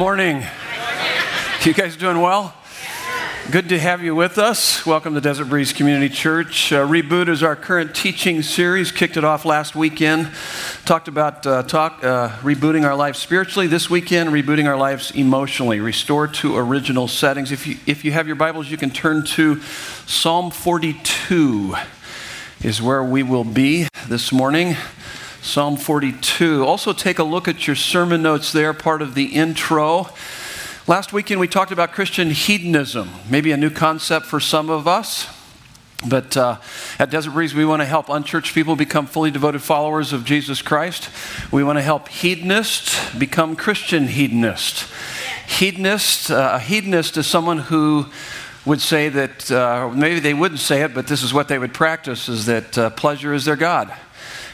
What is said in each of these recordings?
morning. You guys doing well? Good to have you with us. Welcome to Desert Breeze Community Church. Uh, Reboot is our current teaching series. Kicked it off last weekend. Talked about uh, talk uh, rebooting our lives spiritually. This weekend, rebooting our lives emotionally. Restore to original settings. If you if you have your Bibles, you can turn to Psalm 42. Is where we will be this morning. Psalm 42. Also, take a look at your sermon notes there, part of the intro. Last weekend, we talked about Christian hedonism, maybe a new concept for some of us. But uh, at Desert Breeze, we want to help unchurched people become fully devoted followers of Jesus Christ. We want to help hedonists become Christian hedonists. Hedonist, uh, a hedonist is someone who would say that, uh, maybe they wouldn't say it, but this is what they would practice, is that uh, pleasure is their God.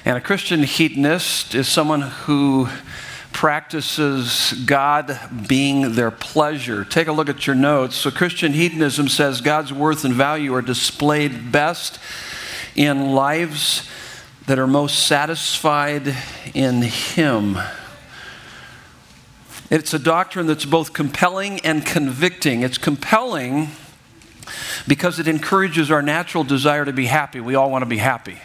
And a Christian hedonist is someone who practices God being their pleasure. Take a look at your notes. So, Christian hedonism says God's worth and value are displayed best in lives that are most satisfied in Him. It's a doctrine that's both compelling and convicting. It's compelling because it encourages our natural desire to be happy. We all want to be happy.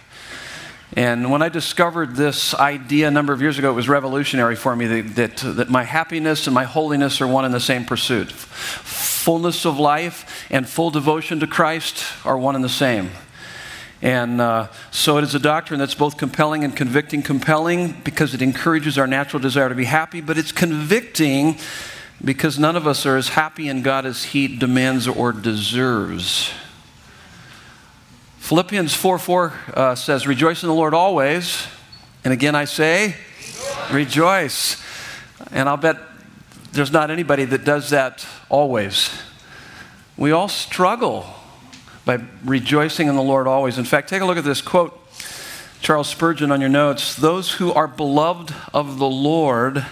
And when I discovered this idea a number of years ago, it was revolutionary for me that, that, that, my happiness and my holiness are one and the same pursuit. Fullness of life and full devotion to Christ are one and the same. And uh, so it is a doctrine that's both compelling and convicting. Compelling because it encourages our natural desire to be happy, but it's convicting because none of us are as happy in God as He demands or deserves. Philippians 4 4 uh, says, Rejoice in the Lord always. And again, I say, Rejoice. Rejoice. And I'll bet there's not anybody that does that always. We all struggle by rejoicing in the Lord always. In fact, take a look at this quote, Charles Spurgeon, on your notes. Those who are beloved of the Lord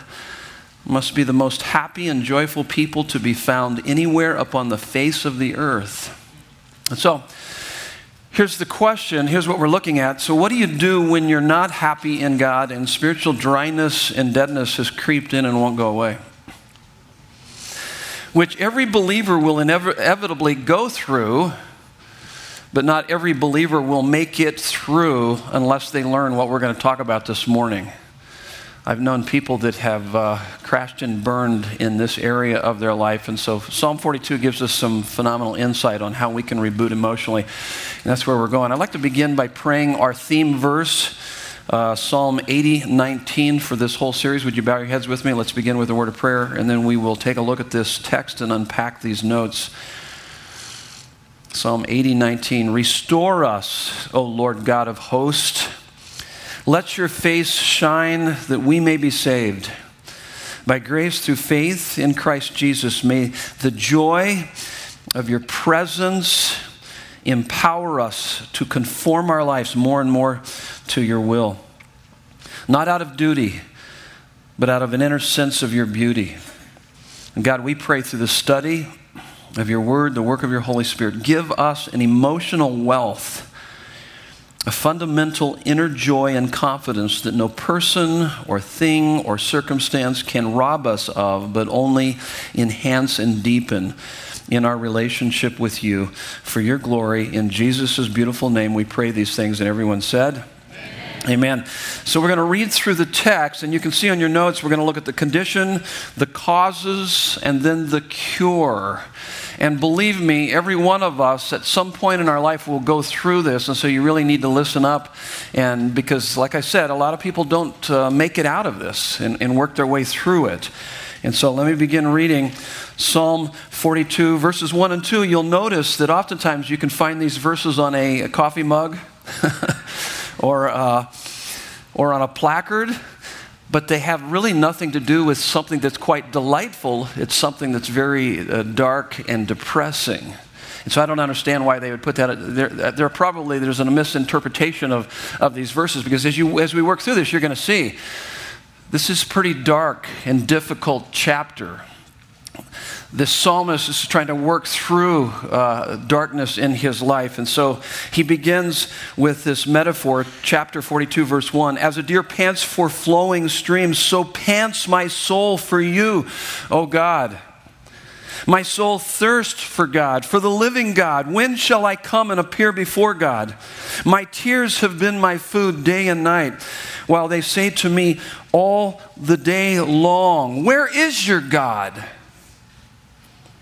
must be the most happy and joyful people to be found anywhere upon the face of the earth. And so, Here's the question. Here's what we're looking at. So, what do you do when you're not happy in God and spiritual dryness and deadness has creeped in and won't go away? Which every believer will inevitably go through, but not every believer will make it through unless they learn what we're going to talk about this morning. I've known people that have uh, crashed and burned in this area of their life. And so Psalm 42 gives us some phenomenal insight on how we can reboot emotionally. And that's where we're going. I'd like to begin by praying our theme verse. Uh, Psalm 80, 19 for this whole series. Would you bow your heads with me? Let's begin with a word of prayer, and then we will take a look at this text and unpack these notes. Psalm 80, 19. Restore us, O Lord God of hosts. Let your face shine that we may be saved. By grace through faith in Christ Jesus, may the joy of your presence empower us to conform our lives more and more to your will. Not out of duty, but out of an inner sense of your beauty. And God, we pray through the study of your word, the work of your Holy Spirit, give us an emotional wealth a fundamental inner joy and confidence that no person or thing or circumstance can rob us of, but only enhance and deepen in our relationship with you for your glory. In Jesus' beautiful name, we pray these things. And everyone said, Amen. So we're going to read through the text, and you can see on your notes, we're going to look at the condition, the causes, and then the cure. And believe me, every one of us at some point in our life will go through this. And so you really need to listen up. And because, like I said, a lot of people don't uh, make it out of this and, and work their way through it. And so let me begin reading Psalm 42, verses 1 and 2. You'll notice that oftentimes you can find these verses on a, a coffee mug or, uh, or on a placard but they have really nothing to do with something that's quite delightful. It's something that's very uh, dark and depressing. And so I don't understand why they would put that. There, there probably there's a misinterpretation of, of these verses because as, you, as we work through this, you're going to see this is pretty dark and difficult chapter. This psalmist is trying to work through uh, darkness in his life. And so he begins with this metaphor, chapter 42, verse 1 As a deer pants for flowing streams, so pants my soul for you, O God. My soul thirsts for God, for the living God. When shall I come and appear before God? My tears have been my food day and night, while they say to me all the day long, Where is your God?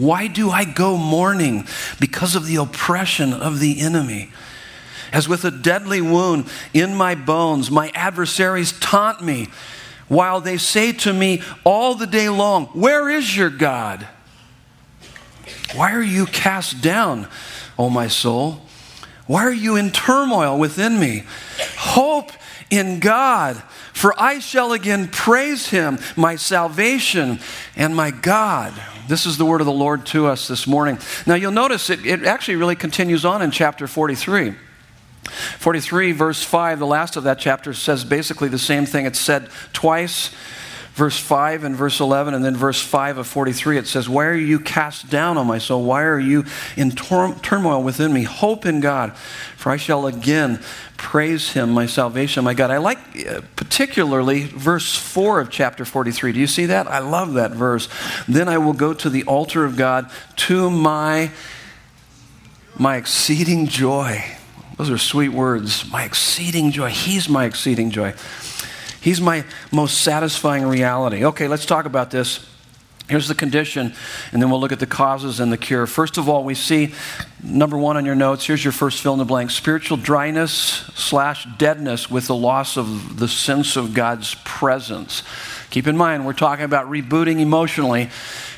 Why do I go mourning? Because of the oppression of the enemy. As with a deadly wound in my bones, my adversaries taunt me while they say to me all the day long, Where is your God? Why are you cast down, O my soul? Why are you in turmoil within me? Hope in God, for I shall again praise him, my salvation and my God. This is the word of the Lord to us this morning. Now you'll notice it, it actually really continues on in chapter 43. 43, verse 5, the last of that chapter says basically the same thing. It's said twice, verse 5 and verse 11, and then verse 5 of 43. It says, Why are you cast down, O my soul? Why are you in tor- turmoil within me? Hope in God, for I shall again praise him, my salvation, my God. I like uh, particularly verse 4 of chapter 43. Do you see that? I love that verse. Then I will go to the altar of God to my my exceeding joy. Those are sweet words. My exceeding joy. He's my exceeding joy. He's my most satisfying reality. Okay, let's talk about this. Here's the condition, and then we'll look at the causes and the cure. First of all, we see number one on your notes. Here's your first fill in the blank spiritual dryness slash deadness with the loss of the sense of God's presence. Keep in mind, we're talking about rebooting emotionally.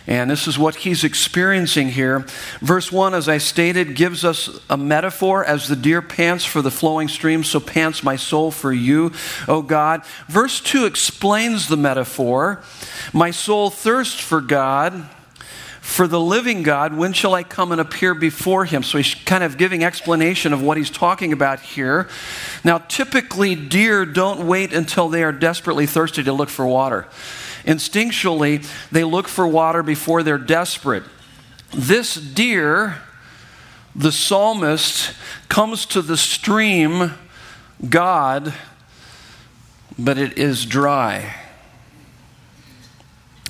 And this is what he's experiencing here. Verse 1, as I stated, gives us a metaphor as the deer pants for the flowing stream, so pants my soul for you, O God. Verse 2 explains the metaphor. My soul thirsts for God, for the living God. When shall I come and appear before him? So he's kind of giving explanation of what he's talking about here. Now, typically, deer don't wait until they are desperately thirsty to look for water. Instinctually, they look for water before they're desperate. This deer, the psalmist, comes to the stream, God, but it is dry.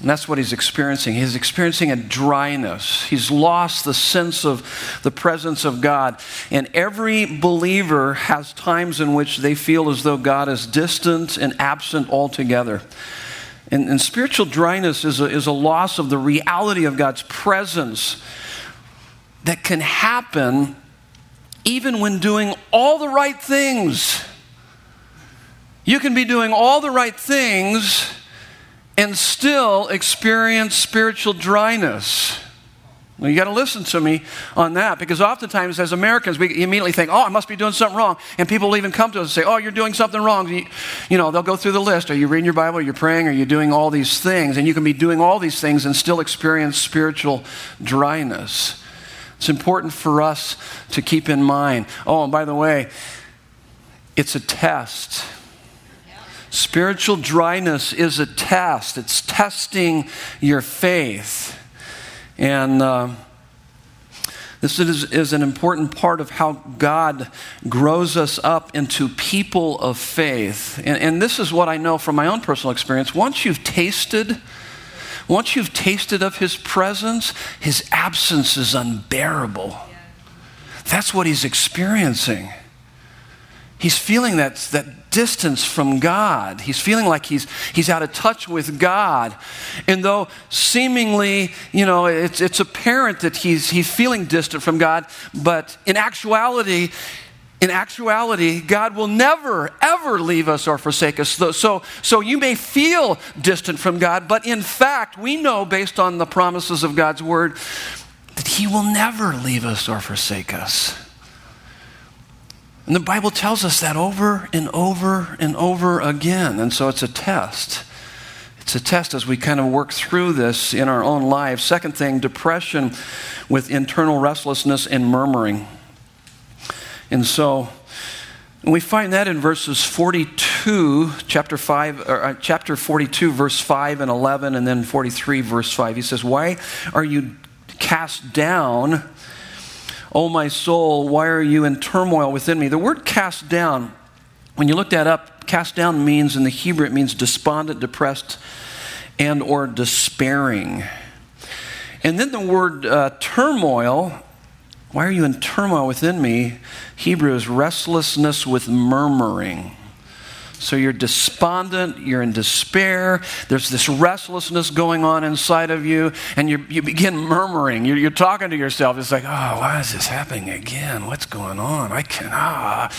And that's what he's experiencing. He's experiencing a dryness. He's lost the sense of the presence of God. And every believer has times in which they feel as though God is distant and absent altogether. And, and spiritual dryness is a, is a loss of the reality of God's presence that can happen even when doing all the right things. You can be doing all the right things and still experience spiritual dryness. Well, you got to listen to me on that because oftentimes, as Americans, we immediately think, "Oh, I must be doing something wrong," and people will even come to us and say, "Oh, you're doing something wrong." You, you know, they'll go through the list: Are you reading your Bible? Are you praying? Are you doing all these things? And you can be doing all these things and still experience spiritual dryness. It's important for us to keep in mind. Oh, and by the way, it's a test. Spiritual dryness is a test. It's testing your faith. And uh, this is, is an important part of how God grows us up into people of faith. And, and this is what I know from my own personal experience. Once you've tasted Once you've tasted of his presence, his absence is unbearable. That's what he's experiencing. He's feeling that, that distance from God. He's feeling like he's, he's out of touch with God. And though seemingly, you know, it's, it's apparent that he's, he's feeling distant from God, but in actuality, in actuality, God will never, ever leave us or forsake us. So, so, so you may feel distant from God, but in fact, we know based on the promises of God's word that He will never leave us or forsake us. And the Bible tells us that over and over and over again. And so it's a test. It's a test as we kind of work through this in our own lives. Second thing, depression with internal restlessness and murmuring. And so we find that in verses 42, chapter 5, or, uh, chapter 42, verse 5 and 11, and then 43, verse 5. He says, Why are you cast down, O my soul? Why are you in turmoil within me? The word cast down, when you look that up, cast down means, in the Hebrew, it means despondent, depressed, and or despairing. And then the word uh, turmoil why are you in turmoil within me? Hebrew is restlessness with murmuring. So you're despondent, you're in despair, there's this restlessness going on inside of you, and you, you begin murmuring. You're, you're, talking to yourself. It's like, oh, why is this happening again? What's going on? I can't, ah,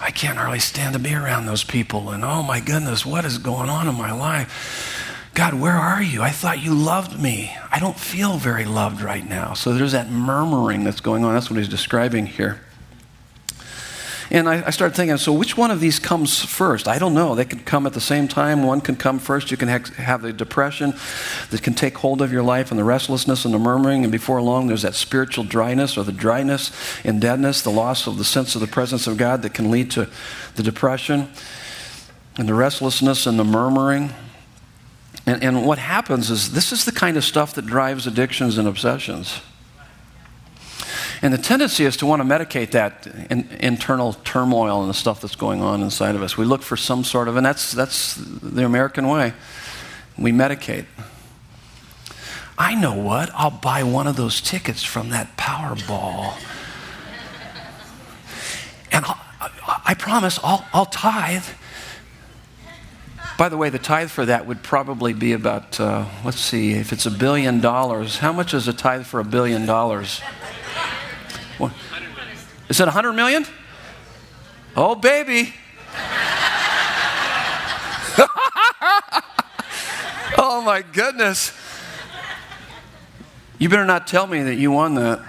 I can't hardly stand to be around those people. And oh my goodness, what is going on in my life? God, where are you? I thought you loved me. I don't feel very loved right now. So there's that murmuring that's going on. That's what he's describing here. And I, I, started thinking, so which one of these comes first? I don't know. They could come at the same time. One can come first. You can ha- have the depression that can take hold of your life and the restlessness and the murmuring. And before long, there's that spiritual dryness or the dryness and deadness, the loss of the sense of the presence of God that can lead to the depression and the restlessness and the murmuring. And, and what happens is this is the kind of stuff that drives addictions and obsessions. And the tendency is to want to medicate that in, internal turmoil and the stuff that's going on inside of us. We look for some sort of, and that's, that's the American way. We medicate. I know what, I'll buy one of those tickets from that Powerball. And I'll, I promise I'll, I'll tithe by the way, the tithe for that would probably be about, uh, let's see, if it's a billion dollars, how much is a tithe for a billion dollars? Is it a hundred million? Oh, baby. oh, my goodness. You better not tell me that you won that.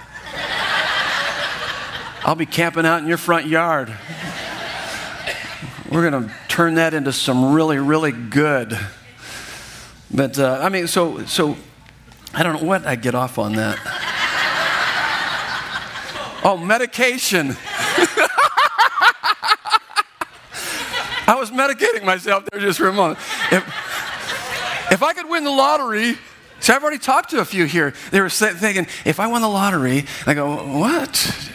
I'll be camping out in your front yard. We're going to turn that into some really, really good. But uh, I mean, so so I don't know what I get off on that. Oh, medication. I was medicating myself there just for a moment. If, if I could win the lottery, see, I've already talked to a few here. They were thinking, if I won the lottery, I go, what?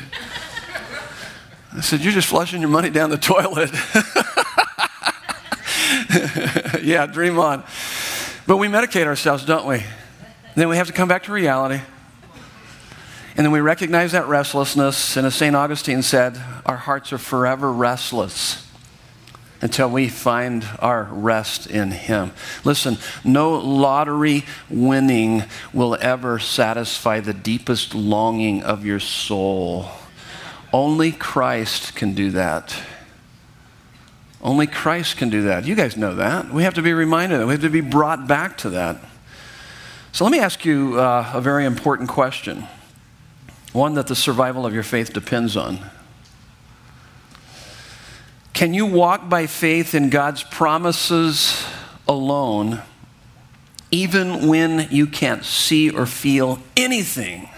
I said, You're just flushing your money down the toilet. yeah, dream on. But we medicate ourselves, don't we? And then we have to come back to reality. And then we recognize that restlessness. And as St. Augustine said, our hearts are forever restless until we find our rest in Him. Listen, no lottery winning will ever satisfy the deepest longing of your soul. Only Christ can do that. Only Christ can do that. You guys know that. We have to be reminded We have to be brought back to that. So let me ask you uh, a very important question, one that the survival of your faith depends on. Can you walk by faith in God's promises alone, even when you can't see or feel anything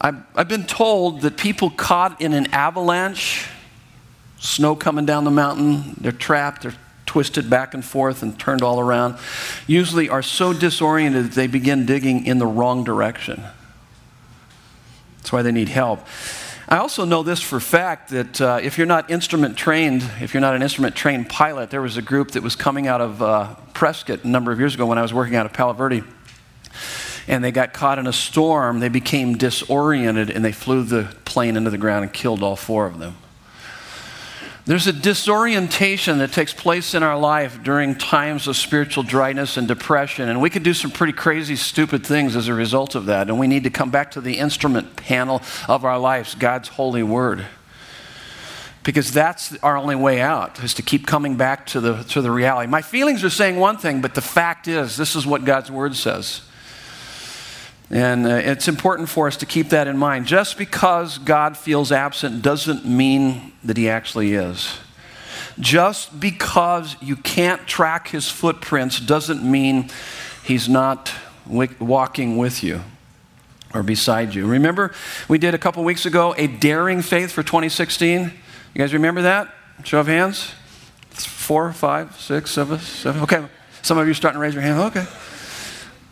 I've, I've been told that people caught in an avalanche, snow coming down the mountain, they're trapped, they're twisted back and forth and turned all around, usually are so disoriented that they begin digging in the wrong direction. That's why they need help. I also know this for fact that uh, if you're not instrument trained, if you're not an instrument trained pilot, there was a group that was coming out of uh, Prescott a number of years ago when I was working out of Palo Verde, and they got caught in a storm. They became disoriented and they flew the plane into the ground and killed all four of them. There's a disorientation that takes place in our life during times of spiritual dryness and depression, and we can do some pretty crazy, stupid things as a result of that. And we need to come back to the instrument panel of our lives, God's holy word. Because that's our only way out, is to keep coming back to the, to the reality. My feelings are saying one thing, but the fact is, this is what God's word says. And uh, it's important for us to keep that in mind. Just because God feels absent doesn't mean that he actually is. Just because you can't track his footprints doesn't mean he's not walking with you or beside you. Remember, we did a couple weeks ago a daring faith for 2016? You guys remember that? Show of hands? Four, five, six, seven, seven. Okay. Some of you are starting to raise your hand. Okay.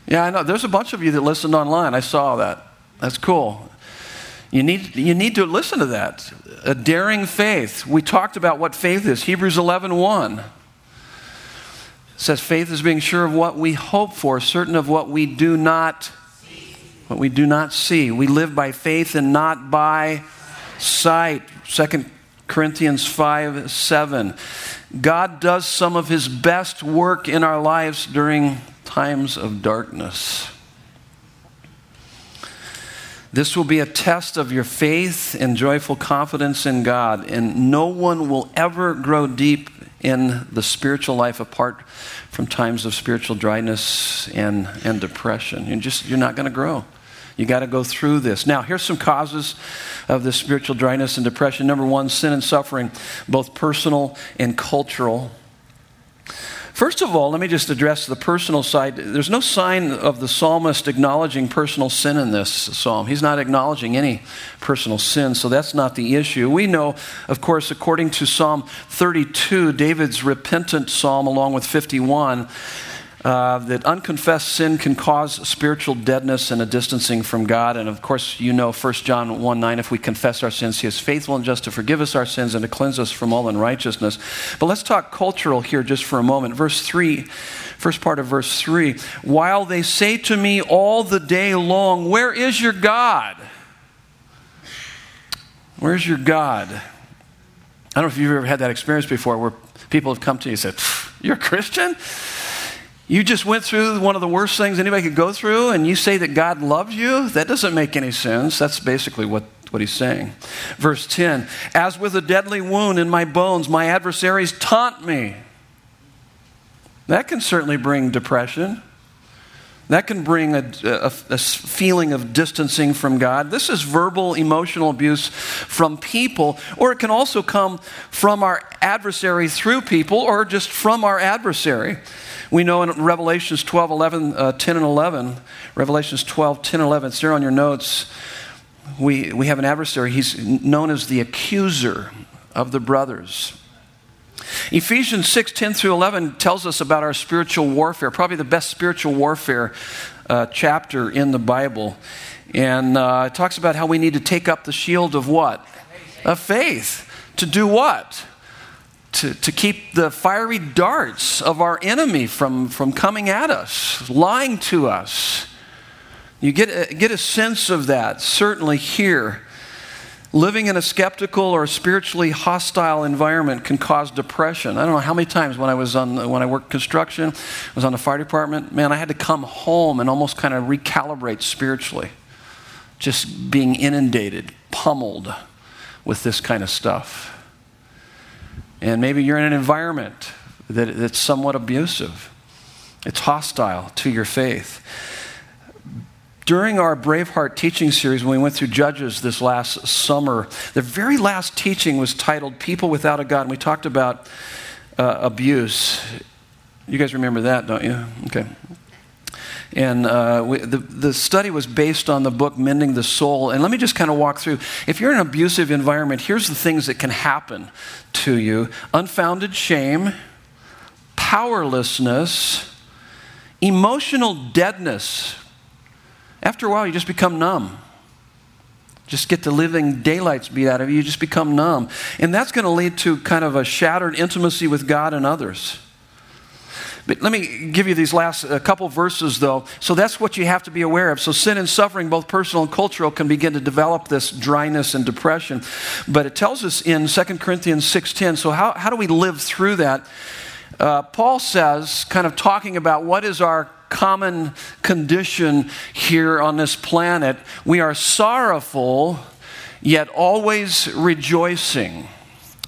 Yeah, I know. There's a bunch of you that listened online. I saw that. That's cool. You need, you need to listen to that. A daring faith. We talked about what faith is. Hebrews 11 1 says faith is being sure of what we hope for, certain of what we do not what we do not see. We live by faith and not by sight. 2 Corinthians 5 7. God does some of his best work in our lives during times of darkness. This will be a test of your faith and joyful confidence in God, and no one will ever grow deep in the spiritual life apart from times of spiritual dryness and, and depression. You're just you're not going to grow. You got to go through this. Now, here's some causes of this spiritual dryness and depression. Number one, sin and suffering, both personal and cultural. First of all, let me just address the personal side. There's no sign of the psalmist acknowledging personal sin in this psalm. He's not acknowledging any personal sin, so that's not the issue. We know, of course, according to Psalm 32, David's repentant psalm, along with 51, uh, that unconfessed sin can cause spiritual deadness and a distancing from God. And of course, you know 1 John 1 9, if we confess our sins, He is faithful and just to forgive us our sins and to cleanse us from all unrighteousness. But let's talk cultural here just for a moment. Verse 3, first part of verse 3 While they say to me all the day long, Where is your God? Where's your God? I don't know if you've ever had that experience before where people have come to you and said, You're a Christian? You just went through one of the worst things anybody could go through, and you say that God loves you? That doesn't make any sense. That's basically what, what he's saying. Verse 10 As with a deadly wound in my bones, my adversaries taunt me. That can certainly bring depression. That can bring a, a, a, feeling of distancing from God. This is verbal, emotional abuse from people, or it can also come from our adversary through people, or just from our adversary. We know in Revelations 12, 11, uh, 10 and 11, Revelations 12, 10 and 11, it's there on your notes. We, we have an adversary. He's known as the accuser of the brothers. Ephesians 6, 10 through 11 tells us about our spiritual warfare, probably the best spiritual warfare uh, chapter in the Bible. And uh, it talks about how we need to take up the shield of what? Of faith. To do what? to, to keep the fiery darts of our enemy from, from coming at us, lying to us. You get a, get a sense of that, certainly here. Living in a skeptical or spiritually hostile environment can cause depression. I don't know how many times when I was on when I worked construction, I was on the fire department, man, I had to come home and almost kind of recalibrate spiritually. Just being inundated, pummeled with this kind of stuff. And maybe you're in an environment that, that's somewhat abusive, it's hostile to your faith. During our Braveheart teaching series, when we went through Judges this last summer, the very last teaching was titled People Without a God. And we talked about uh, abuse. You guys remember that, don't you? Okay. And uh, we, the, the study was based on the book Mending the Soul. And let me just kind of walk through. If you're in an abusive environment, here's the things that can happen to you unfounded shame, powerlessness, emotional deadness. After a while, you just become numb. just get the living daylights beat out of you. You just become numb. And that's going to lead to kind of a shattered intimacy with God and others. But let me give you these last a couple verses, though. So that's what you have to be aware of. So sin and suffering, both personal and cultural, can begin to develop this dryness and depression. But it tells us in 2 Corinthians 6.10, so how, how do we live through that? Uh, Paul says, kind of talking about what is our common condition here on this planet, we are sorrowful, yet always rejoicing.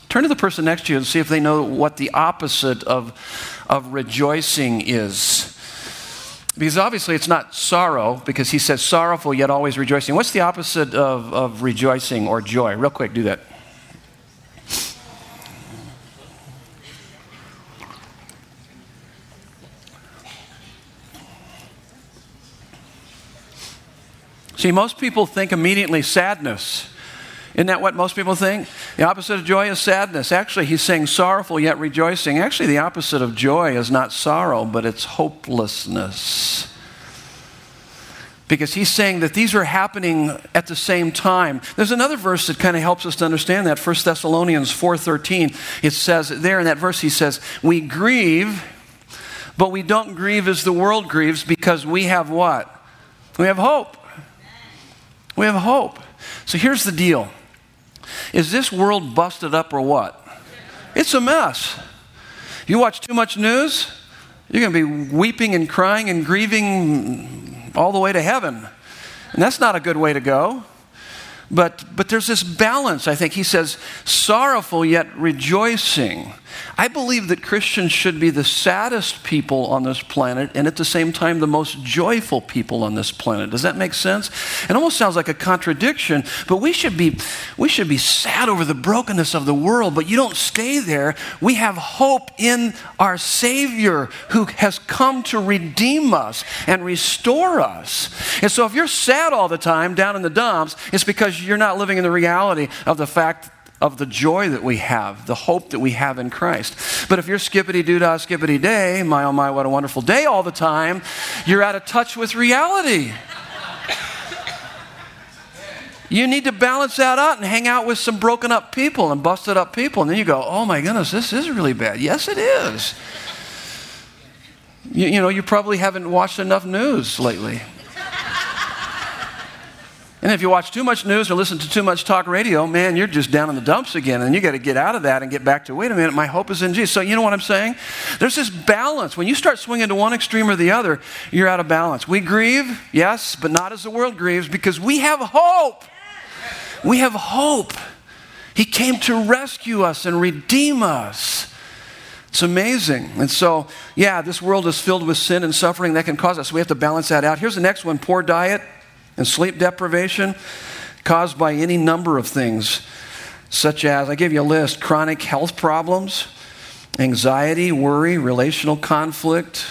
Turn to the person next to you and see if they know what the opposite of, of rejoicing is. Because obviously it's not sorrow, because he says sorrowful yet always rejoicing. What's the opposite of, of rejoicing or joy? Real quick, do that. See, most people think immediately sadness. Isn't that what most people think? The opposite of joy is sadness. Actually, he's saying sorrowful yet rejoicing. Actually, the opposite of joy is not sorrow, but it's hopelessness. Because he's saying that these are happening at the same time. There's another verse that kind of helps us to understand that. 1 Thessalonians 4:13. It says there in that verse he says, "We grieve, but we don't grieve as the world grieves because we have what? We have hope. We have hope. So here's the deal is this world busted up or what? It's a mess. You watch too much news, you're going to be weeping and crying and grieving all the way to heaven. And that's not a good way to go. But, but there's this balance, I think. He says, sorrowful yet rejoicing. I believe that Christians should be the saddest people on this planet and at the same time the most joyful people on this planet. Does that make sense? It almost sounds like a contradiction, but we should be, we should be sad over the brokenness of the world, but you don't stay there. We have hope in our Savior who has come to redeem us and restore us. And so if you're sad all the time down in the dumps, it's because you're not living in the reality of the fact of the joy that we have, the hope that we have in Christ. But if you're skippity doo dah, skippity day, my oh my, what a wonderful day all the time, you're out of touch with reality. You need to balance that out and hang out with some broken up people and busted up people. And then you go, oh my goodness, this is really bad. Yes, it is. You, you know, you probably haven't watched enough news lately. And if you watch too much news or listen to too much talk radio, man, you're just down in the dumps again. And you got to get out of that and get back to, wait a minute, my hope is in Jesus. So, you know what I'm saying? There's this balance. When you start swinging to one extreme or the other, you're out of balance. We grieve, yes, but not as the world grieves because we have hope. We have hope. He came to rescue us and redeem us. It's amazing. And so, yeah, this world is filled with sin and suffering that can cause us. We have to balance that out. Here's the next one poor diet and sleep deprivation caused by any number of things, such as I gave you a list chronic health problems, anxiety, worry, relational conflict.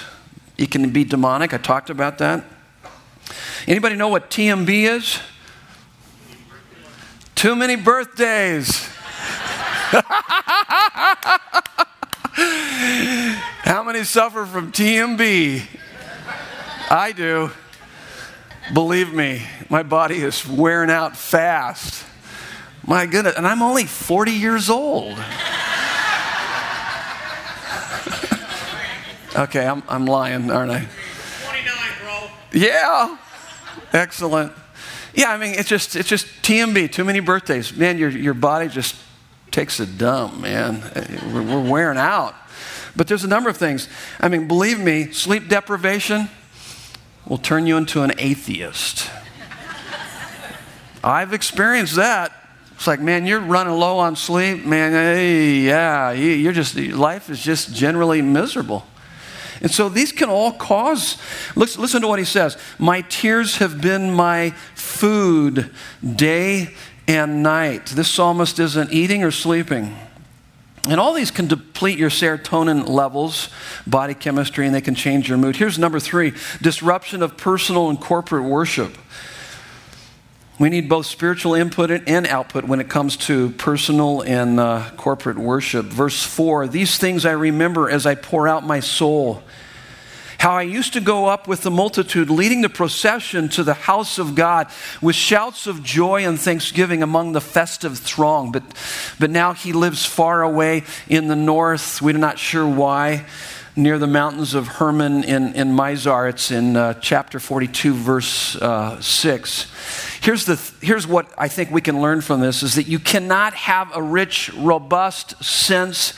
It can be demonic. I talked about that. Anybody know what TMB is? Too many birthdays. How many suffer from TMB? I do. Believe me, my body is wearing out fast. My goodness, and I'm only 40 years old. okay, I'm, I'm lying, aren't I? 29, bro. Yeah, excellent. Yeah, I mean, it's just it's just TMB. Too many birthdays, man. Your your body just takes a dump, man. We're, we're wearing out. But there's a number of things. I mean, believe me, sleep deprivation will turn you into an atheist. I've experienced that. It's like, man, you're running low on sleep, man. Hey, yeah, you're just life is just generally miserable. And so these can all cause. Listen, listen to what he says. My tears have been my food day and night. This psalmist isn't eating or sleeping. And all these can deplete your serotonin levels, body chemistry, and they can change your mood. Here's number three disruption of personal and corporate worship. We need both spiritual input and output when it comes to personal and uh, corporate worship. Verse 4 These things I remember as I pour out my soul. How I used to go up with the multitude, leading the procession to the house of God with shouts of joy and thanksgiving among the festive throng. But, but now he lives far away in the north. We're not sure why near the mountains of Hermon in, in Mizar. It's in uh, chapter 42, verse uh, 6. Here's, the, here's what I think we can learn from this is that you cannot have a rich, robust sense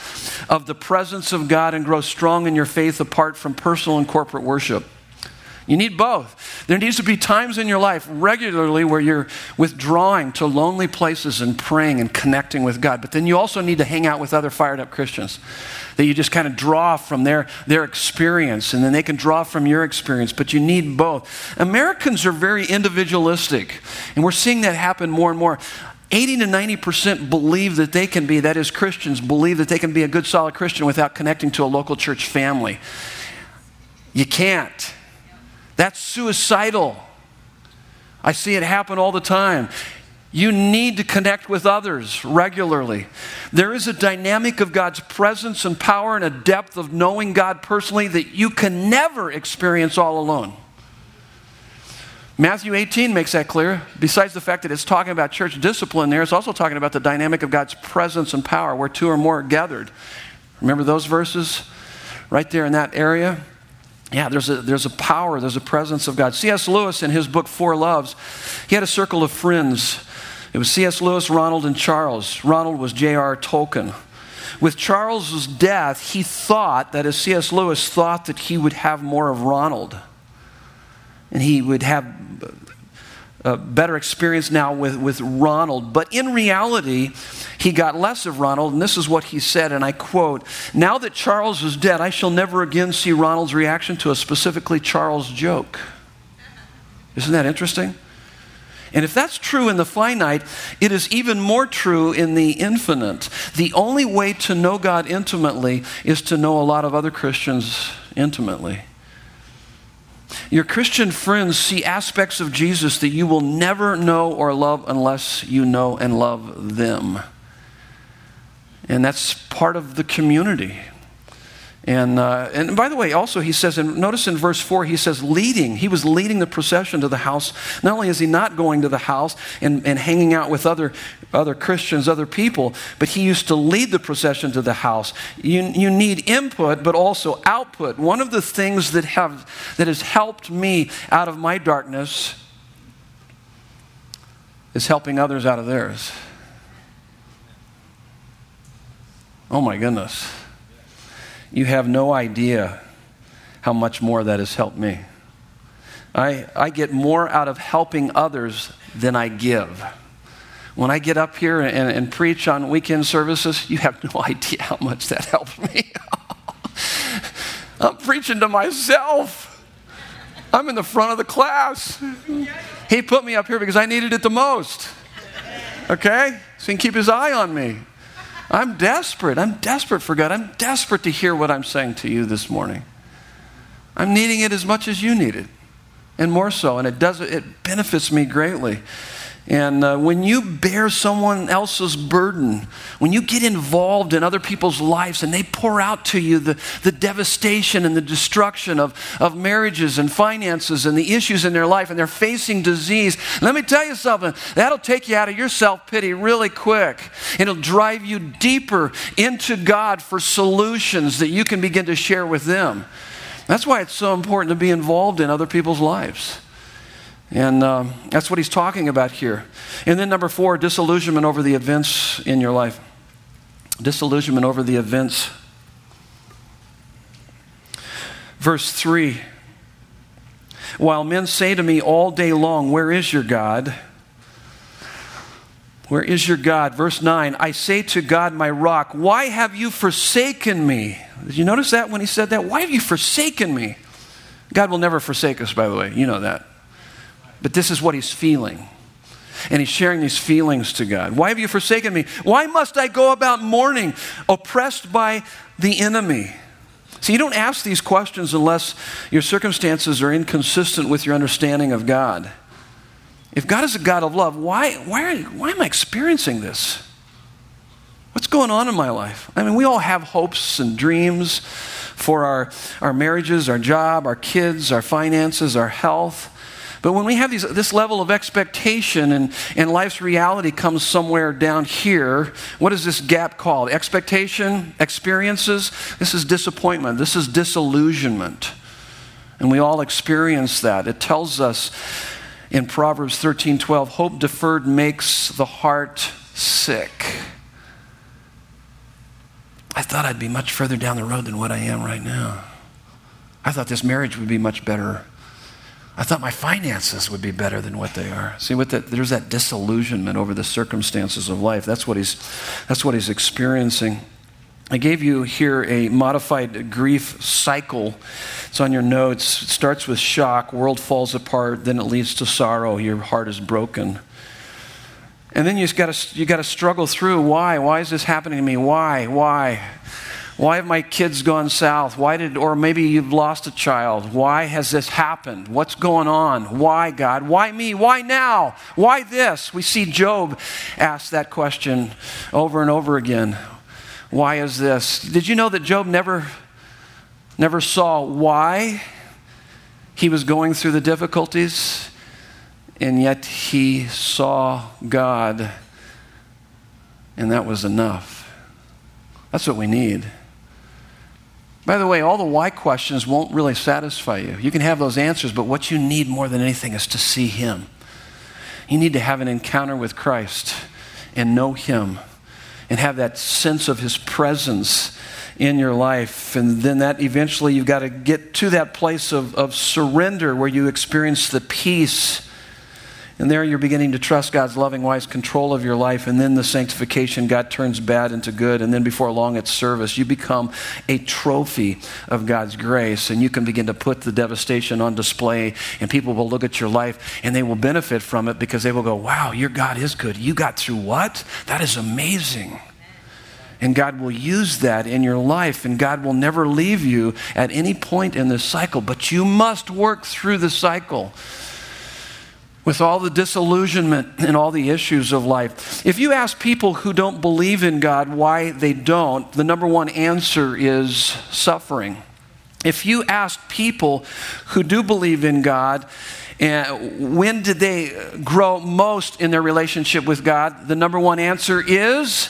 of the presence of God and grow strong in your faith apart from personal and corporate worship. You need both. There needs to be times in your life regularly where you're withdrawing to lonely places and praying and connecting with God. But then you also need to hang out with other fired up Christians that you just kind of draw from their, their experience and then they can draw from your experience. But you need both. Americans are very individualistic, and we're seeing that happen more and more. 80 to 90% believe that they can be, that is, Christians believe that they can be a good, solid Christian without connecting to a local church family. You can't. That's suicidal. I see it happen all the time. You need to connect with others regularly. There is a dynamic of God's presence and power and a depth of knowing God personally that you can never experience all alone. Matthew 18 makes that clear. Besides the fact that it's talking about church discipline there, it's also talking about the dynamic of God's presence and power where two or more are gathered. Remember those verses right there in that area? Yeah, there's a, there's a power, there's a presence of God. C.S. Lewis, in his book Four Loves, he had a circle of friends. It was C.S. Lewis, Ronald, and Charles. Ronald was J.R. Tolkien. With Charles's death, he thought that as C.S. Lewis thought that he would have more of Ronald. And he would have a better experience now with, with Ronald. But in reality, he got less of Ronald, and this is what he said, and I quote Now that Charles is dead, I shall never again see Ronald's reaction to a specifically Charles joke. Isn't that interesting? And if that's true in the finite, it is even more true in the infinite. The only way to know God intimately is to know a lot of other Christians intimately. Your Christian friends see aspects of Jesus that you will never know or love unless you know and love them. And that's part of the community. And, uh, and by the way, also he says, and notice in verse 4, he says leading. He was leading the procession to the house. Not only is he not going to the house and, and hanging out with other, other Christians, other people, but he used to lead the procession to the house. You, you need input, but also output. One of the things that, have, that has helped me out of my darkness is helping others out of theirs. Oh my goodness. You have no idea how much more that has helped me. I, I get more out of helping others than I give. When I get up here and, and preach on weekend services, you have no idea how much that helps me. I'm preaching to myself. I'm in the front of the class. He put me up here because I needed it the most. Okay? So he can keep his eye on me. I'm desperate. I'm desperate for God. I'm desperate to hear what I'm saying to you this morning. I'm needing it as much as you need it, and more so. And it does it benefits me greatly. And uh, when you bear someone else's burden, when you get involved in other people's lives and they pour out to you the, the devastation and the destruction of, of marriages and finances and the issues in their life, and they're facing disease, let me tell you something that'll take you out of your self pity really quick. It'll drive you deeper into God for solutions that you can begin to share with them. That's why it's so important to be involved in other people's lives. And um, that's what he's talking about here. And then, number four, disillusionment over the events in your life. Disillusionment over the events. Verse 3 While men say to me all day long, Where is your God? Where is your God? Verse 9 I say to God, my rock, Why have you forsaken me? Did you notice that when he said that? Why have you forsaken me? God will never forsake us, by the way. You know that. But this is what he's feeling. And he's sharing these feelings to God. Why have you forsaken me? Why must I go about mourning, oppressed by the enemy? See, you don't ask these questions unless your circumstances are inconsistent with your understanding of God. If God is a God of love, why, why, why am I experiencing this? What's going on in my life? I mean, we all have hopes and dreams for our, our marriages, our job, our kids, our finances, our health. But when we have these, this level of expectation and, and life's reality comes somewhere down here, what is this gap called? Expectation, experiences? This is disappointment. This is disillusionment. And we all experience that. It tells us in Proverbs 13 12, hope deferred makes the heart sick. I thought I'd be much further down the road than what I am right now. I thought this marriage would be much better. I thought my finances would be better than what they are. See, what that, there's that disillusionment over the circumstances of life. That's what he's, that's what he's experiencing. I gave you here a modified grief cycle. It's on your notes. It starts with shock, world falls apart, then it leads to sorrow, your heart is broken. And then you've got to you got to struggle through why? Why is this happening to me? Why? Why? Why have my kids gone south? Why did or maybe you've lost a child? Why has this happened? What's going on? Why God? Why me? Why now? Why this? We see Job ask that question over and over again. Why is this? Did you know that Job never, never saw why he was going through the difficulties? And yet he saw God, and that was enough. That's what we need. By the way, all the why questions won't really satisfy you. You can have those answers, but what you need more than anything is to see Him. You need to have an encounter with Christ and know Him and have that sense of His presence in your life. And then that eventually you've got to get to that place of, of surrender where you experience the peace and there you're beginning to trust God's loving, wise control of your life. And then the sanctification, God turns bad into good. And then before long, it's service. You become a trophy of God's grace. And you can begin to put the devastation on display. And people will look at your life and they will benefit from it because they will go, wow, your God is good. You got through what? That is amazing. And God will use that in your life, and God will never leave you at any point in this cycle. But you must work through the cycle with all the disillusionment and all the issues of life. If you ask people who don't believe in God why they don't, the number one answer is suffering. If you ask people who do believe in God, uh, when did they grow most in their relationship with God? The number one answer is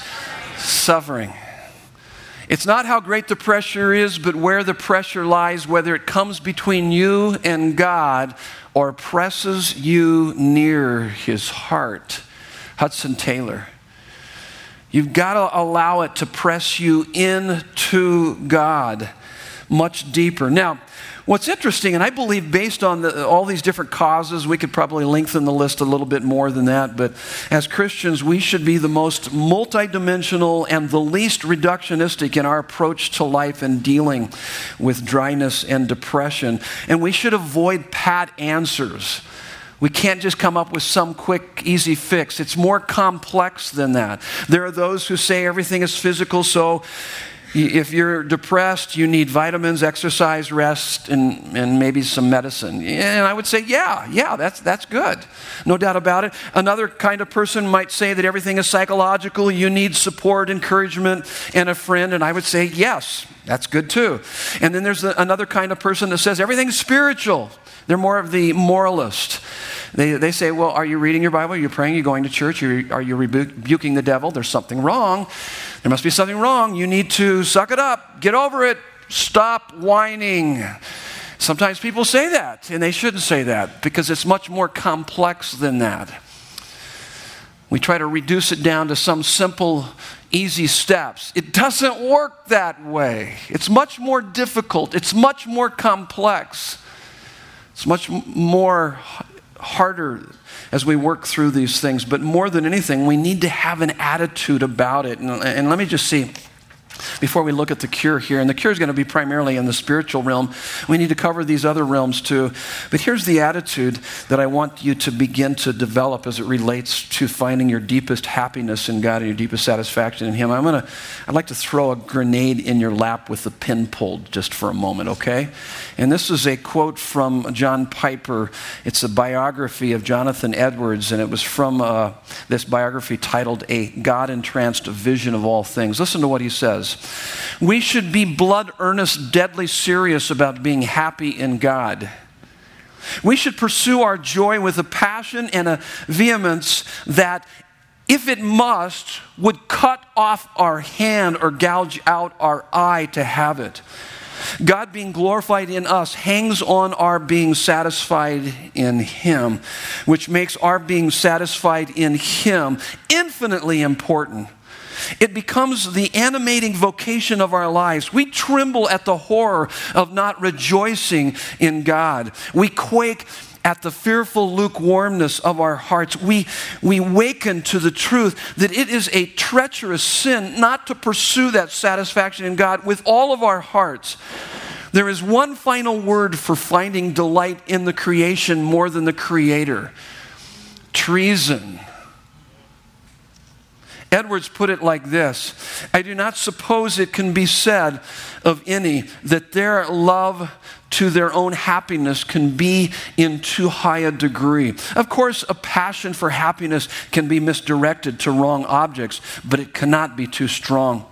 suffering. It's not how great the pressure is, but where the pressure lies, whether it comes between you and God or presses you near his heart. Hudson Taylor. You've got to allow it to press you into God much deeper. Now, What's interesting, and I believe based on the, all these different causes, we could probably lengthen the list a little bit more than that, but as Christians, we should be the most multidimensional and the least reductionistic in our approach to life and dealing with dryness and depression. And we should avoid pat answers. We can't just come up with some quick, easy fix. It's more complex than that. There are those who say everything is physical, so if you're depressed, you need vitamins, exercise, rest, and, and maybe some medicine. And I would say, yeah, yeah, that's, that's good. No doubt about it. Another kind of person might say that everything is psychological. You need support, encouragement, and a friend. And I would say, yes, that's good too. And then there's another kind of person that says everything's spiritual. They're more of the moralist. They, they say, Well, are you reading your Bible? Are you praying? Are you going to church? Are you, are you rebuking the devil? There's something wrong. There must be something wrong. You need to suck it up, get over it, stop whining. Sometimes people say that, and they shouldn't say that because it's much more complex than that. We try to reduce it down to some simple, easy steps. It doesn't work that way. It's much more difficult, it's much more complex, it's much more harder as we work through these things. But more than anything, we need to have an attitude about it. And, and let me just see. Before we look at the cure here. And the cure is going to be primarily in the spiritual realm. We need to cover these other realms too. But here's the attitude that I want you to begin to develop as it relates to finding your deepest happiness in God and your deepest satisfaction in Him. I'm going to, I'd like to throw a grenade in your lap with the pin pulled just for a moment, okay? And this is a quote from John Piper. It's a biography of Jonathan Edwards, and it was from uh, this biography titled A God Entranced Vision of All Things. Listen to what he says says. We should be blood earnest, deadly serious about being happy in God. We should pursue our joy with a passion and a vehemence that, if it must, would cut off our hand or gouge out our eye to have it. God being glorified in us hangs on our being satisfied in Him, which makes our being satisfied in Him infinitely important. It becomes the animating vocation of our lives. We tremble at the horror of not rejoicing in God. We quake at the fearful lukewarmness of our hearts. We, we waken to the truth that it is a treacherous sin not to pursue that satisfaction in God with all of our hearts. There is one final word for finding delight in the creation more than the Creator treason. Edwards put it like this I do not suppose it can be said of any that their love to their own happiness can be in too high a degree. Of course, a passion for happiness can be misdirected to wrong objects, but it cannot be too strong.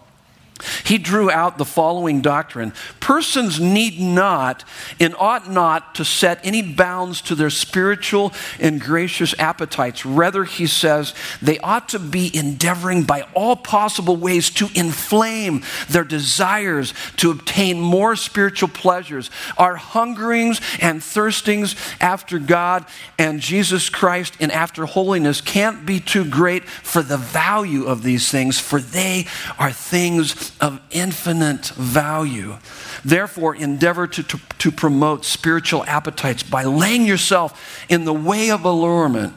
He drew out the following doctrine Persons need not and ought not to set any bounds to their spiritual and gracious appetites. Rather, he says, they ought to be endeavoring by all possible ways to inflame their desires to obtain more spiritual pleasures. Our hungerings and thirstings after God and Jesus Christ and after holiness can't be too great for the value of these things, for they are things of infinite value. Therefore, endeavor to, to, to, promote spiritual appetites by laying yourself in the way of allurement.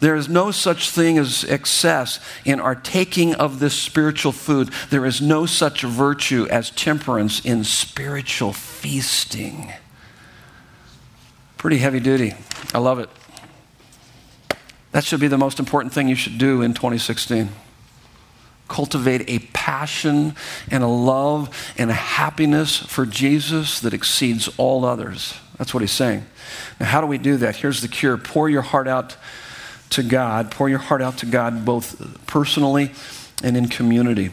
There is no such thing as excess in our taking of this spiritual food. There is no such virtue as temperance in spiritual feasting. Pretty heavy duty. I love it. That should be the most important thing you should do in 2016 cultivate a passion and a love and a happiness for Jesus that exceeds all others. That's what he's saying. Now, how do we do that? Here's the cure pour your heart out to God, pour your heart out to God both personally and in community.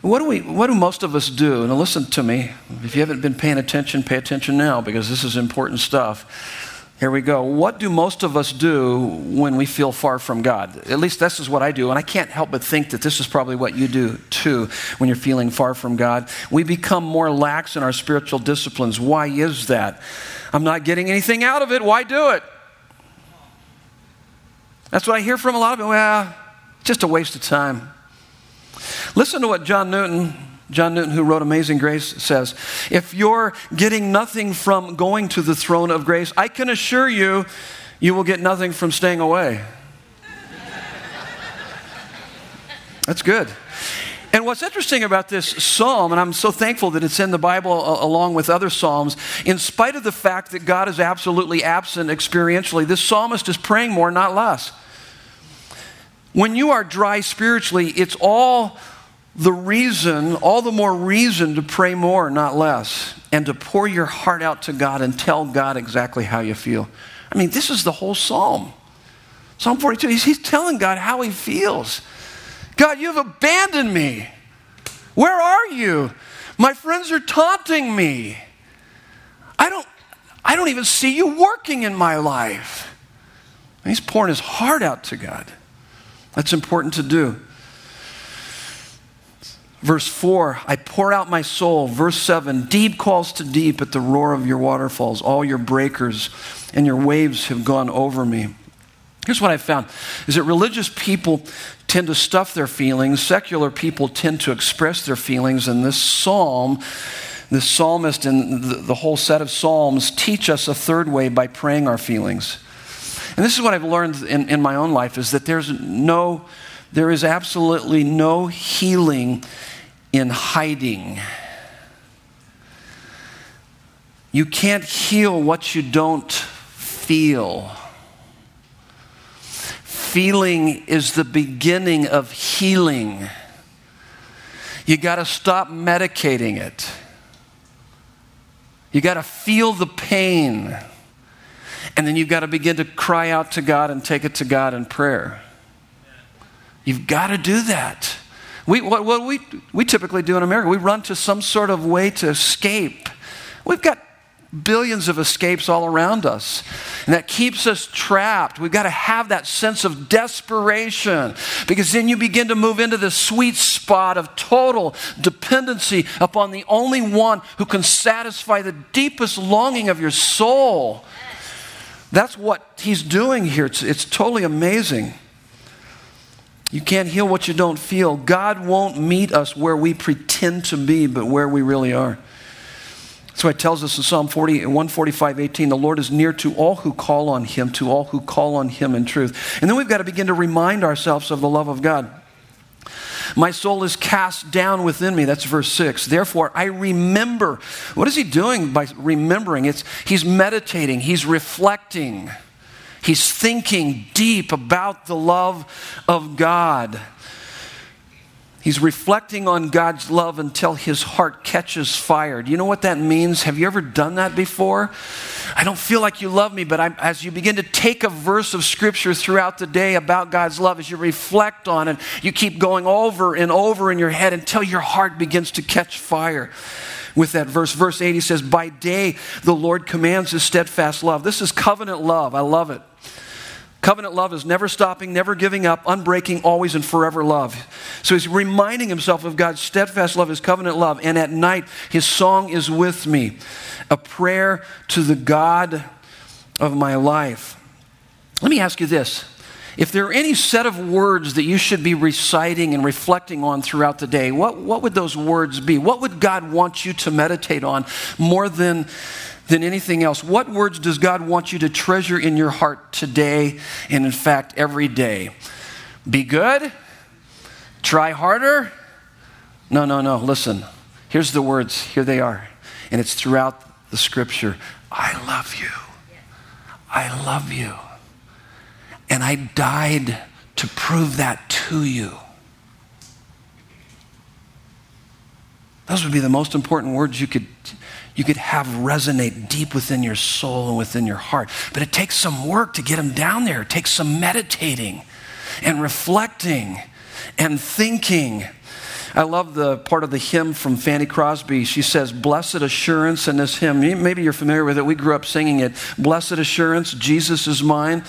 What do, we, what do most of us do? Now, listen to me. If you haven't been paying attention, pay attention now because this is important stuff. Here we go. What do most of us do when we feel far from God? At least this is what I do, and I can't help but think that this is probably what you do too when you're feeling far from God. We become more lax in our spiritual disciplines. Why is that? I'm not getting anything out of it. Why do it? That's what I hear from a lot of people. Well, just a waste of time. Listen to what John Newton John Newton, who wrote Amazing Grace, says If you're getting nothing from going to the throne of grace, I can assure you, you will get nothing from staying away. That's good. And what's interesting about this psalm, and I'm so thankful that it's in the Bible uh, along with other psalms, in spite of the fact that God is absolutely absent experientially, this psalmist is praying more, not less. When you are dry spiritually, it's all the reason, all the more reason to pray more, not less, and to pour your heart out to God and tell God exactly how you feel. I mean, this is the whole psalm. Psalm 42, he's, he's telling God how he feels. God, you've abandoned me. Where are you? My friends are taunting me. I don't, I don't even see you working in my life. And he's pouring his heart out to God. That's important to do. Verse 4, I pour out my soul. Verse 7, deep calls to deep at the roar of your waterfalls. All your breakers and your waves have gone over me. Here's what I found is that religious people tend to stuff their feelings, secular people tend to express their feelings, and this psalm, this psalmist and the, whole set of psalms teach us a third way by praying our feelings. And this is what I've learned in, in my own life is that there's no, there is absolutely no healing in hiding. You can't heal what you don't feel. Feeling is the beginning of healing. You got to stop medicating it. You got to feel the pain. And then you've got to begin to cry out to God and take it to God in prayer. You've got to do that. We, what, what we, we typically do in America, we run to some sort of way to escape. We've got billions of escapes all around us. And that keeps us trapped. We've got to have that sense of desperation because then you begin to move into the sweet spot of total dependency upon the only one who can satisfy the deepest longing of your soul. That's what he's doing here. It's, it's totally amazing. You can't heal what you don't feel. God won't meet us where we pretend to be, but where we really are. That's why it tells us in Psalm 40, 145, 18, the Lord is near to all who call on him, to all who call on him in truth. And then we've got to begin to remind ourselves of the love of God. My soul is cast down within me. That's verse 6. Therefore, I remember. What is he doing by remembering? It's, he's meditating, he's reflecting, he's thinking deep about the love of God. He's reflecting on God's love until his heart catches fire. Do you know what that means? Have you ever done that before? I don't feel like you love me, but I, as you begin to take a verse of scripture throughout the day about God's love, as you reflect on it, you keep going over and over in your head until your heart begins to catch fire with that verse. Verse 8, he says, By day the Lord commands his steadfast love. This is covenant love. I love it. Covenant love is never stopping, never giving up, unbreaking, always and forever love. So he's reminding himself of God's steadfast love, his covenant love. And at night, his song is with me, a prayer to the God of my life. Let me ask you this. If there are any set of words that you should be reciting and reflecting on throughout the day, what, what would those words be? What would God want you to meditate on more than than anything else. What words does God want you to treasure in your heart today and, in fact, every day? Be good? Try harder? No, no, no. Listen. Here's the words. Here they are. And it's throughout the scripture I love you. I love you. And I died to prove that to you. Those would be the most important words you could you could have resonate deep within your soul and within your heart. But it takes some work to get them down there. It takes some meditating and reflecting and thinking. I love the part of the hymn from Fanny Crosby. She says, Blessed assurance in this hymn. Maybe you're familiar with it. We grew up singing it. Blessed assurance, Jesus is mine.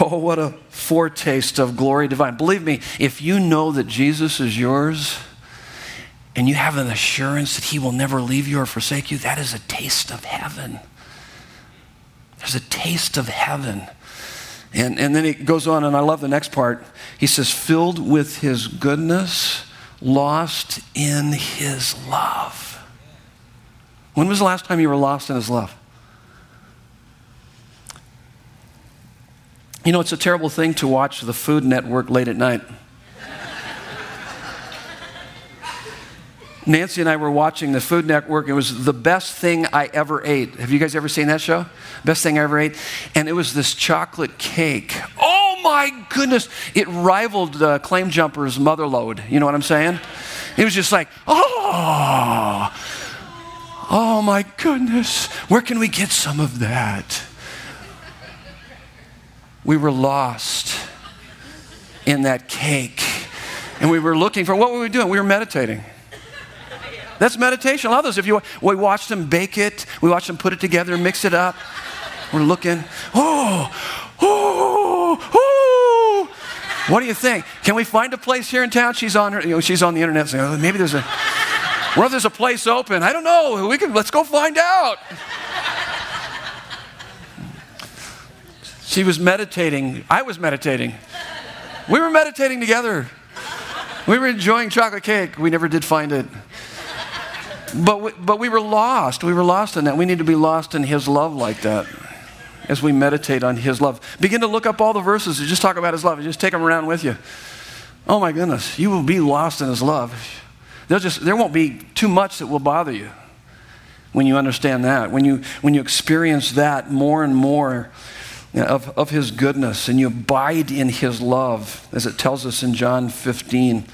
Oh, what a foretaste of glory divine. Believe me, if you know that Jesus is yours, and you have an assurance that He will never leave you or forsake you, that is a taste of heaven. There's a taste of heaven. And, and then he goes on, and I love the next part. He says, filled with His goodness, lost in His love. When was the last time you were lost in His love? You know, it's a terrible thing to watch the Food Network late at night. Nancy and I were watching the Food Network. It was the best thing I ever ate. Have you guys ever seen that show? Best thing I ever ate. And it was this chocolate cake. Oh my goodness. It rivaled uh, Claim Jumper's Motherlode. You know what I'm saying? It was just like, oh, oh my goodness. Where can we get some of that? We were lost in that cake. And we were looking for what were we doing? We were meditating. That's meditation. A lot of those, if you we watch them bake it, we watch them put it together, mix it up. We're looking, oh, oh, oh. What do you think? Can we find a place here in town? She's on her, you know, she's on the internet saying, oh, maybe there's a what if there's a place open? I don't know. We can let's go find out. She was meditating. I was meditating. We were meditating together. We were enjoying chocolate cake. We never did find it. But we, but we were lost. We were lost in that. We need to be lost in His love like that. as we meditate on His love. Begin to look up all the verses and just talk about His love and just take them around with you. Oh my goodness, you will be lost in His love. There'll just, there won't be too much that will bother you when you understand that. When you, when you experience that more and more of, of His goodness and you abide in His love, as it tells us in John 15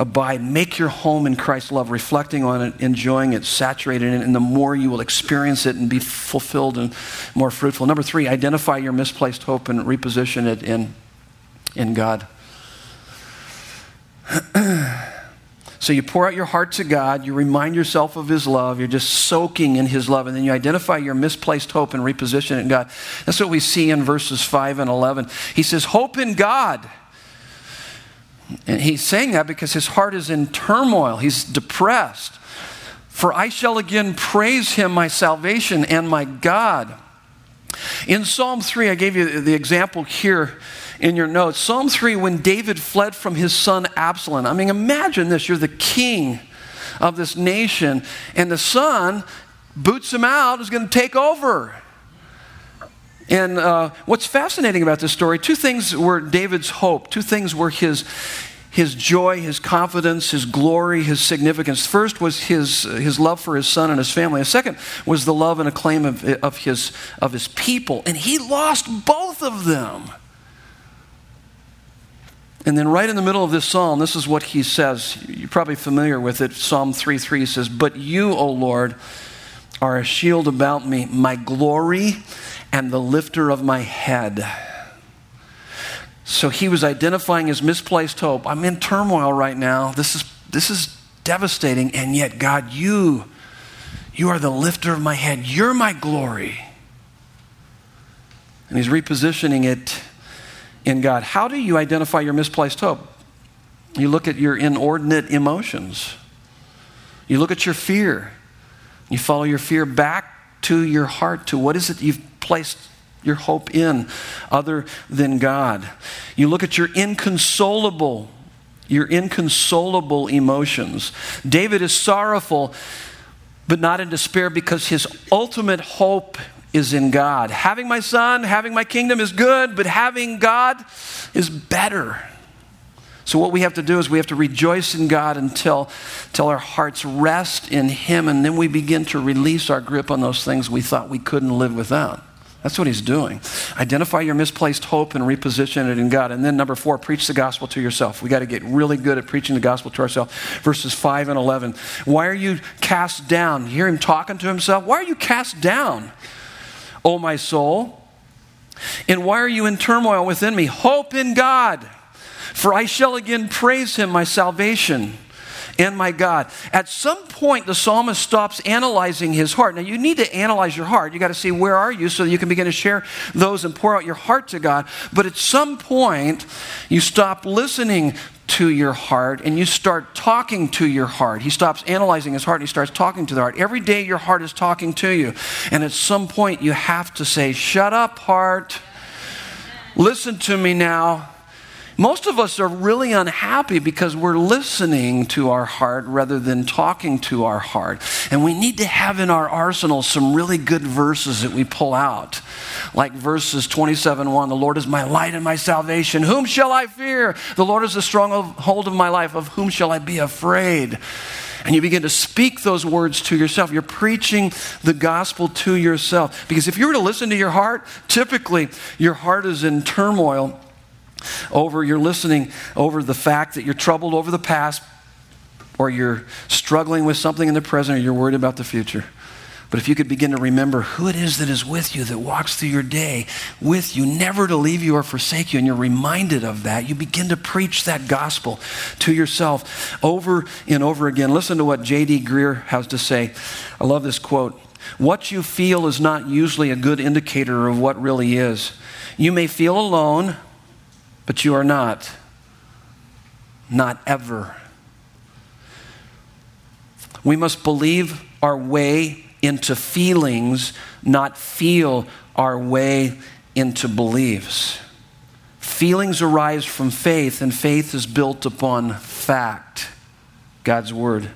abide, make your home in Christ's love, reflecting on it, enjoying it, saturated in it, and the more you will experience it and be fulfilled and more fruitful. Number three, identify your misplaced hope and reposition it in, in God. so you pour out your heart to God, you remind yourself of His love, you're just soaking in His love, and then you identify your misplaced hope and reposition it in God. That's what we see in verses 5 and 11. He says, Hope in God. And he's saying that because his heart is in turmoil, he's depressed. For I shall again praise him, my salvation and my God. In Psalm 3, I gave you the example here in your notes. Psalm 3, when David fled from his son Absalom. I mean, imagine this you're the king of this nation, and the son boots him out, is going to take over. And uh, what's fascinating about this story, two things were David's hope, two things were his, his joy, his confidence, his glory, his significance. First was his, his love for his son and his family. The second was the love and acclaim of, of, his, of his people. And he lost both of them. And then, right in the middle of this psalm, this is what he says. You're probably familiar with it. Psalm 3 3 says, But you, O Lord, are a shield about me, my glory and the lifter of my head. So he was identifying his misplaced hope. I'm in turmoil right now. This is, this is devastating. And yet, God, you, you are the lifter of my head. You're my glory. And he's repositioning it in God. How do you identify your misplaced hope? You look at your inordinate emotions. You look at your fear. You follow your fear back to your heart, to what is it you've placed your hope in other than God. You look at your inconsolable, your inconsolable emotions. David is sorrowful, but not in despair because his ultimate hope is in God. Having my son, having my kingdom is good, but having God is better. So, what we have to do is we have to rejoice in God until, until our hearts rest in Him, and then we begin to release our grip on those things we thought we couldn't live without. That's what he's doing. Identify your misplaced hope and reposition it in God. And then, number four, preach the gospel to yourself. We got to get really good at preaching the gospel to ourselves. Verses 5 and 11. Why are you cast down? You hear him talking to himself. Why are you cast down, O my soul? And why are you in turmoil within me? Hope in God, for I shall again praise him, my salvation and my God. At some point, the psalmist stops analyzing his heart. Now, you need to analyze your heart. You got to see where are you so that you can begin to share those and pour out your heart to God. But at some point, you stop listening to your heart and you start talking to your heart. He stops analyzing his heart and he starts talking to the heart. Every day, your heart is talking to you. And at some point, you have to say, Shut up, heart. Listen to me now. Most of us are really unhappy because we're listening to our heart rather than talking to our heart. And we need to have in our arsenal some really good verses that we pull out. Like verses 27 1 The Lord is my light and my salvation. Whom shall I fear? The Lord is the stronghold of my life. Of whom shall I be afraid? And you begin to speak those words to yourself. You're preaching the gospel to yourself. Because if you were to listen to your heart, typically your heart is in turmoil over you're listening over the fact that you're troubled over the past or you're struggling with something in the present or you're worried about the future. But if you could begin to remember who it is that is with you, that walks through your day with you, never to leave you or forsake you, and you're reminded of that, you begin to preach that gospel to yourself over and over again. Listen to what J.D. Greear has to say. I love this quote. What you feel is not usually a good indicator of what really is. You may feel alone but you are not. Not ever. We must believe our way into feelings, not feel our way into beliefs. Feelings arise from faith, and faith is built upon fact, God's Word.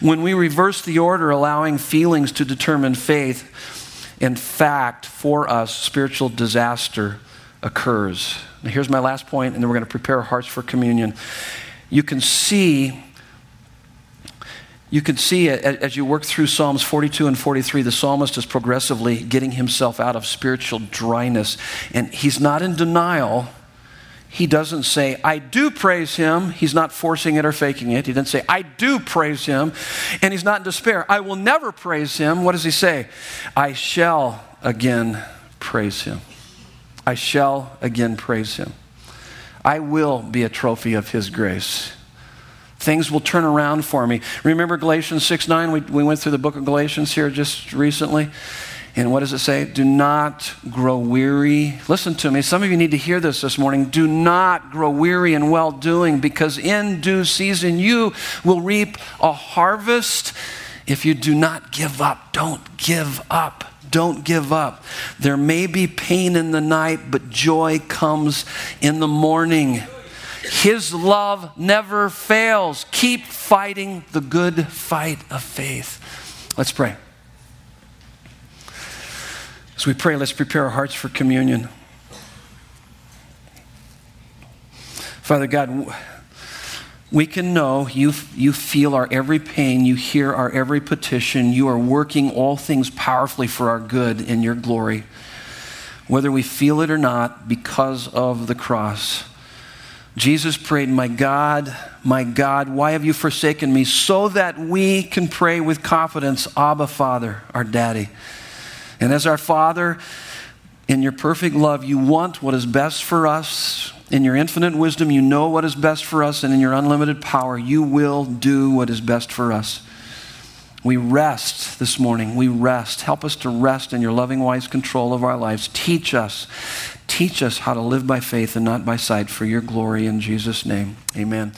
When we reverse the order, allowing feelings to determine faith, in fact, for us, spiritual disaster occurs. Here's my last point, and then we're going to prepare our hearts for communion. You can see you can see as you work through Psalms 42 and 43, the psalmist is progressively getting himself out of spiritual dryness. And he's not in denial. He doesn't say, I do praise him. He's not forcing it or faking it. He doesn't say, I do praise him. And he's not in despair. I will never praise him. What does he say? I shall again praise him. I shall again praise him. I will be a trophy of his grace. Things will turn around for me. Remember Galatians 6 9? We, we went through the book of Galatians here just recently. And what does it say? Do not grow weary. Listen to me. Some of you need to hear this this morning. Do not grow weary in well doing, because in due season you will reap a harvest if you do not give up. Don't give up. Don't give up. There may be pain in the night, but joy comes in the morning. His love never fails. Keep fighting the good fight of faith. Let's pray. As we pray, let's prepare our hearts for communion. Father God, we can know you, you feel our every pain, you hear our every petition, you are working all things powerfully for our good in your glory, whether we feel it or not, because of the cross. Jesus prayed, My God, my God, why have you forsaken me? So that we can pray with confidence, Abba, Father, our daddy. And as our Father, in your perfect love, you want what is best for us. In your infinite wisdom, you know what is best for us. And in your unlimited power, you will do what is best for us. We rest this morning. We rest. Help us to rest in your loving, wise control of our lives. Teach us. Teach us how to live by faith and not by sight for your glory in Jesus' name. Amen.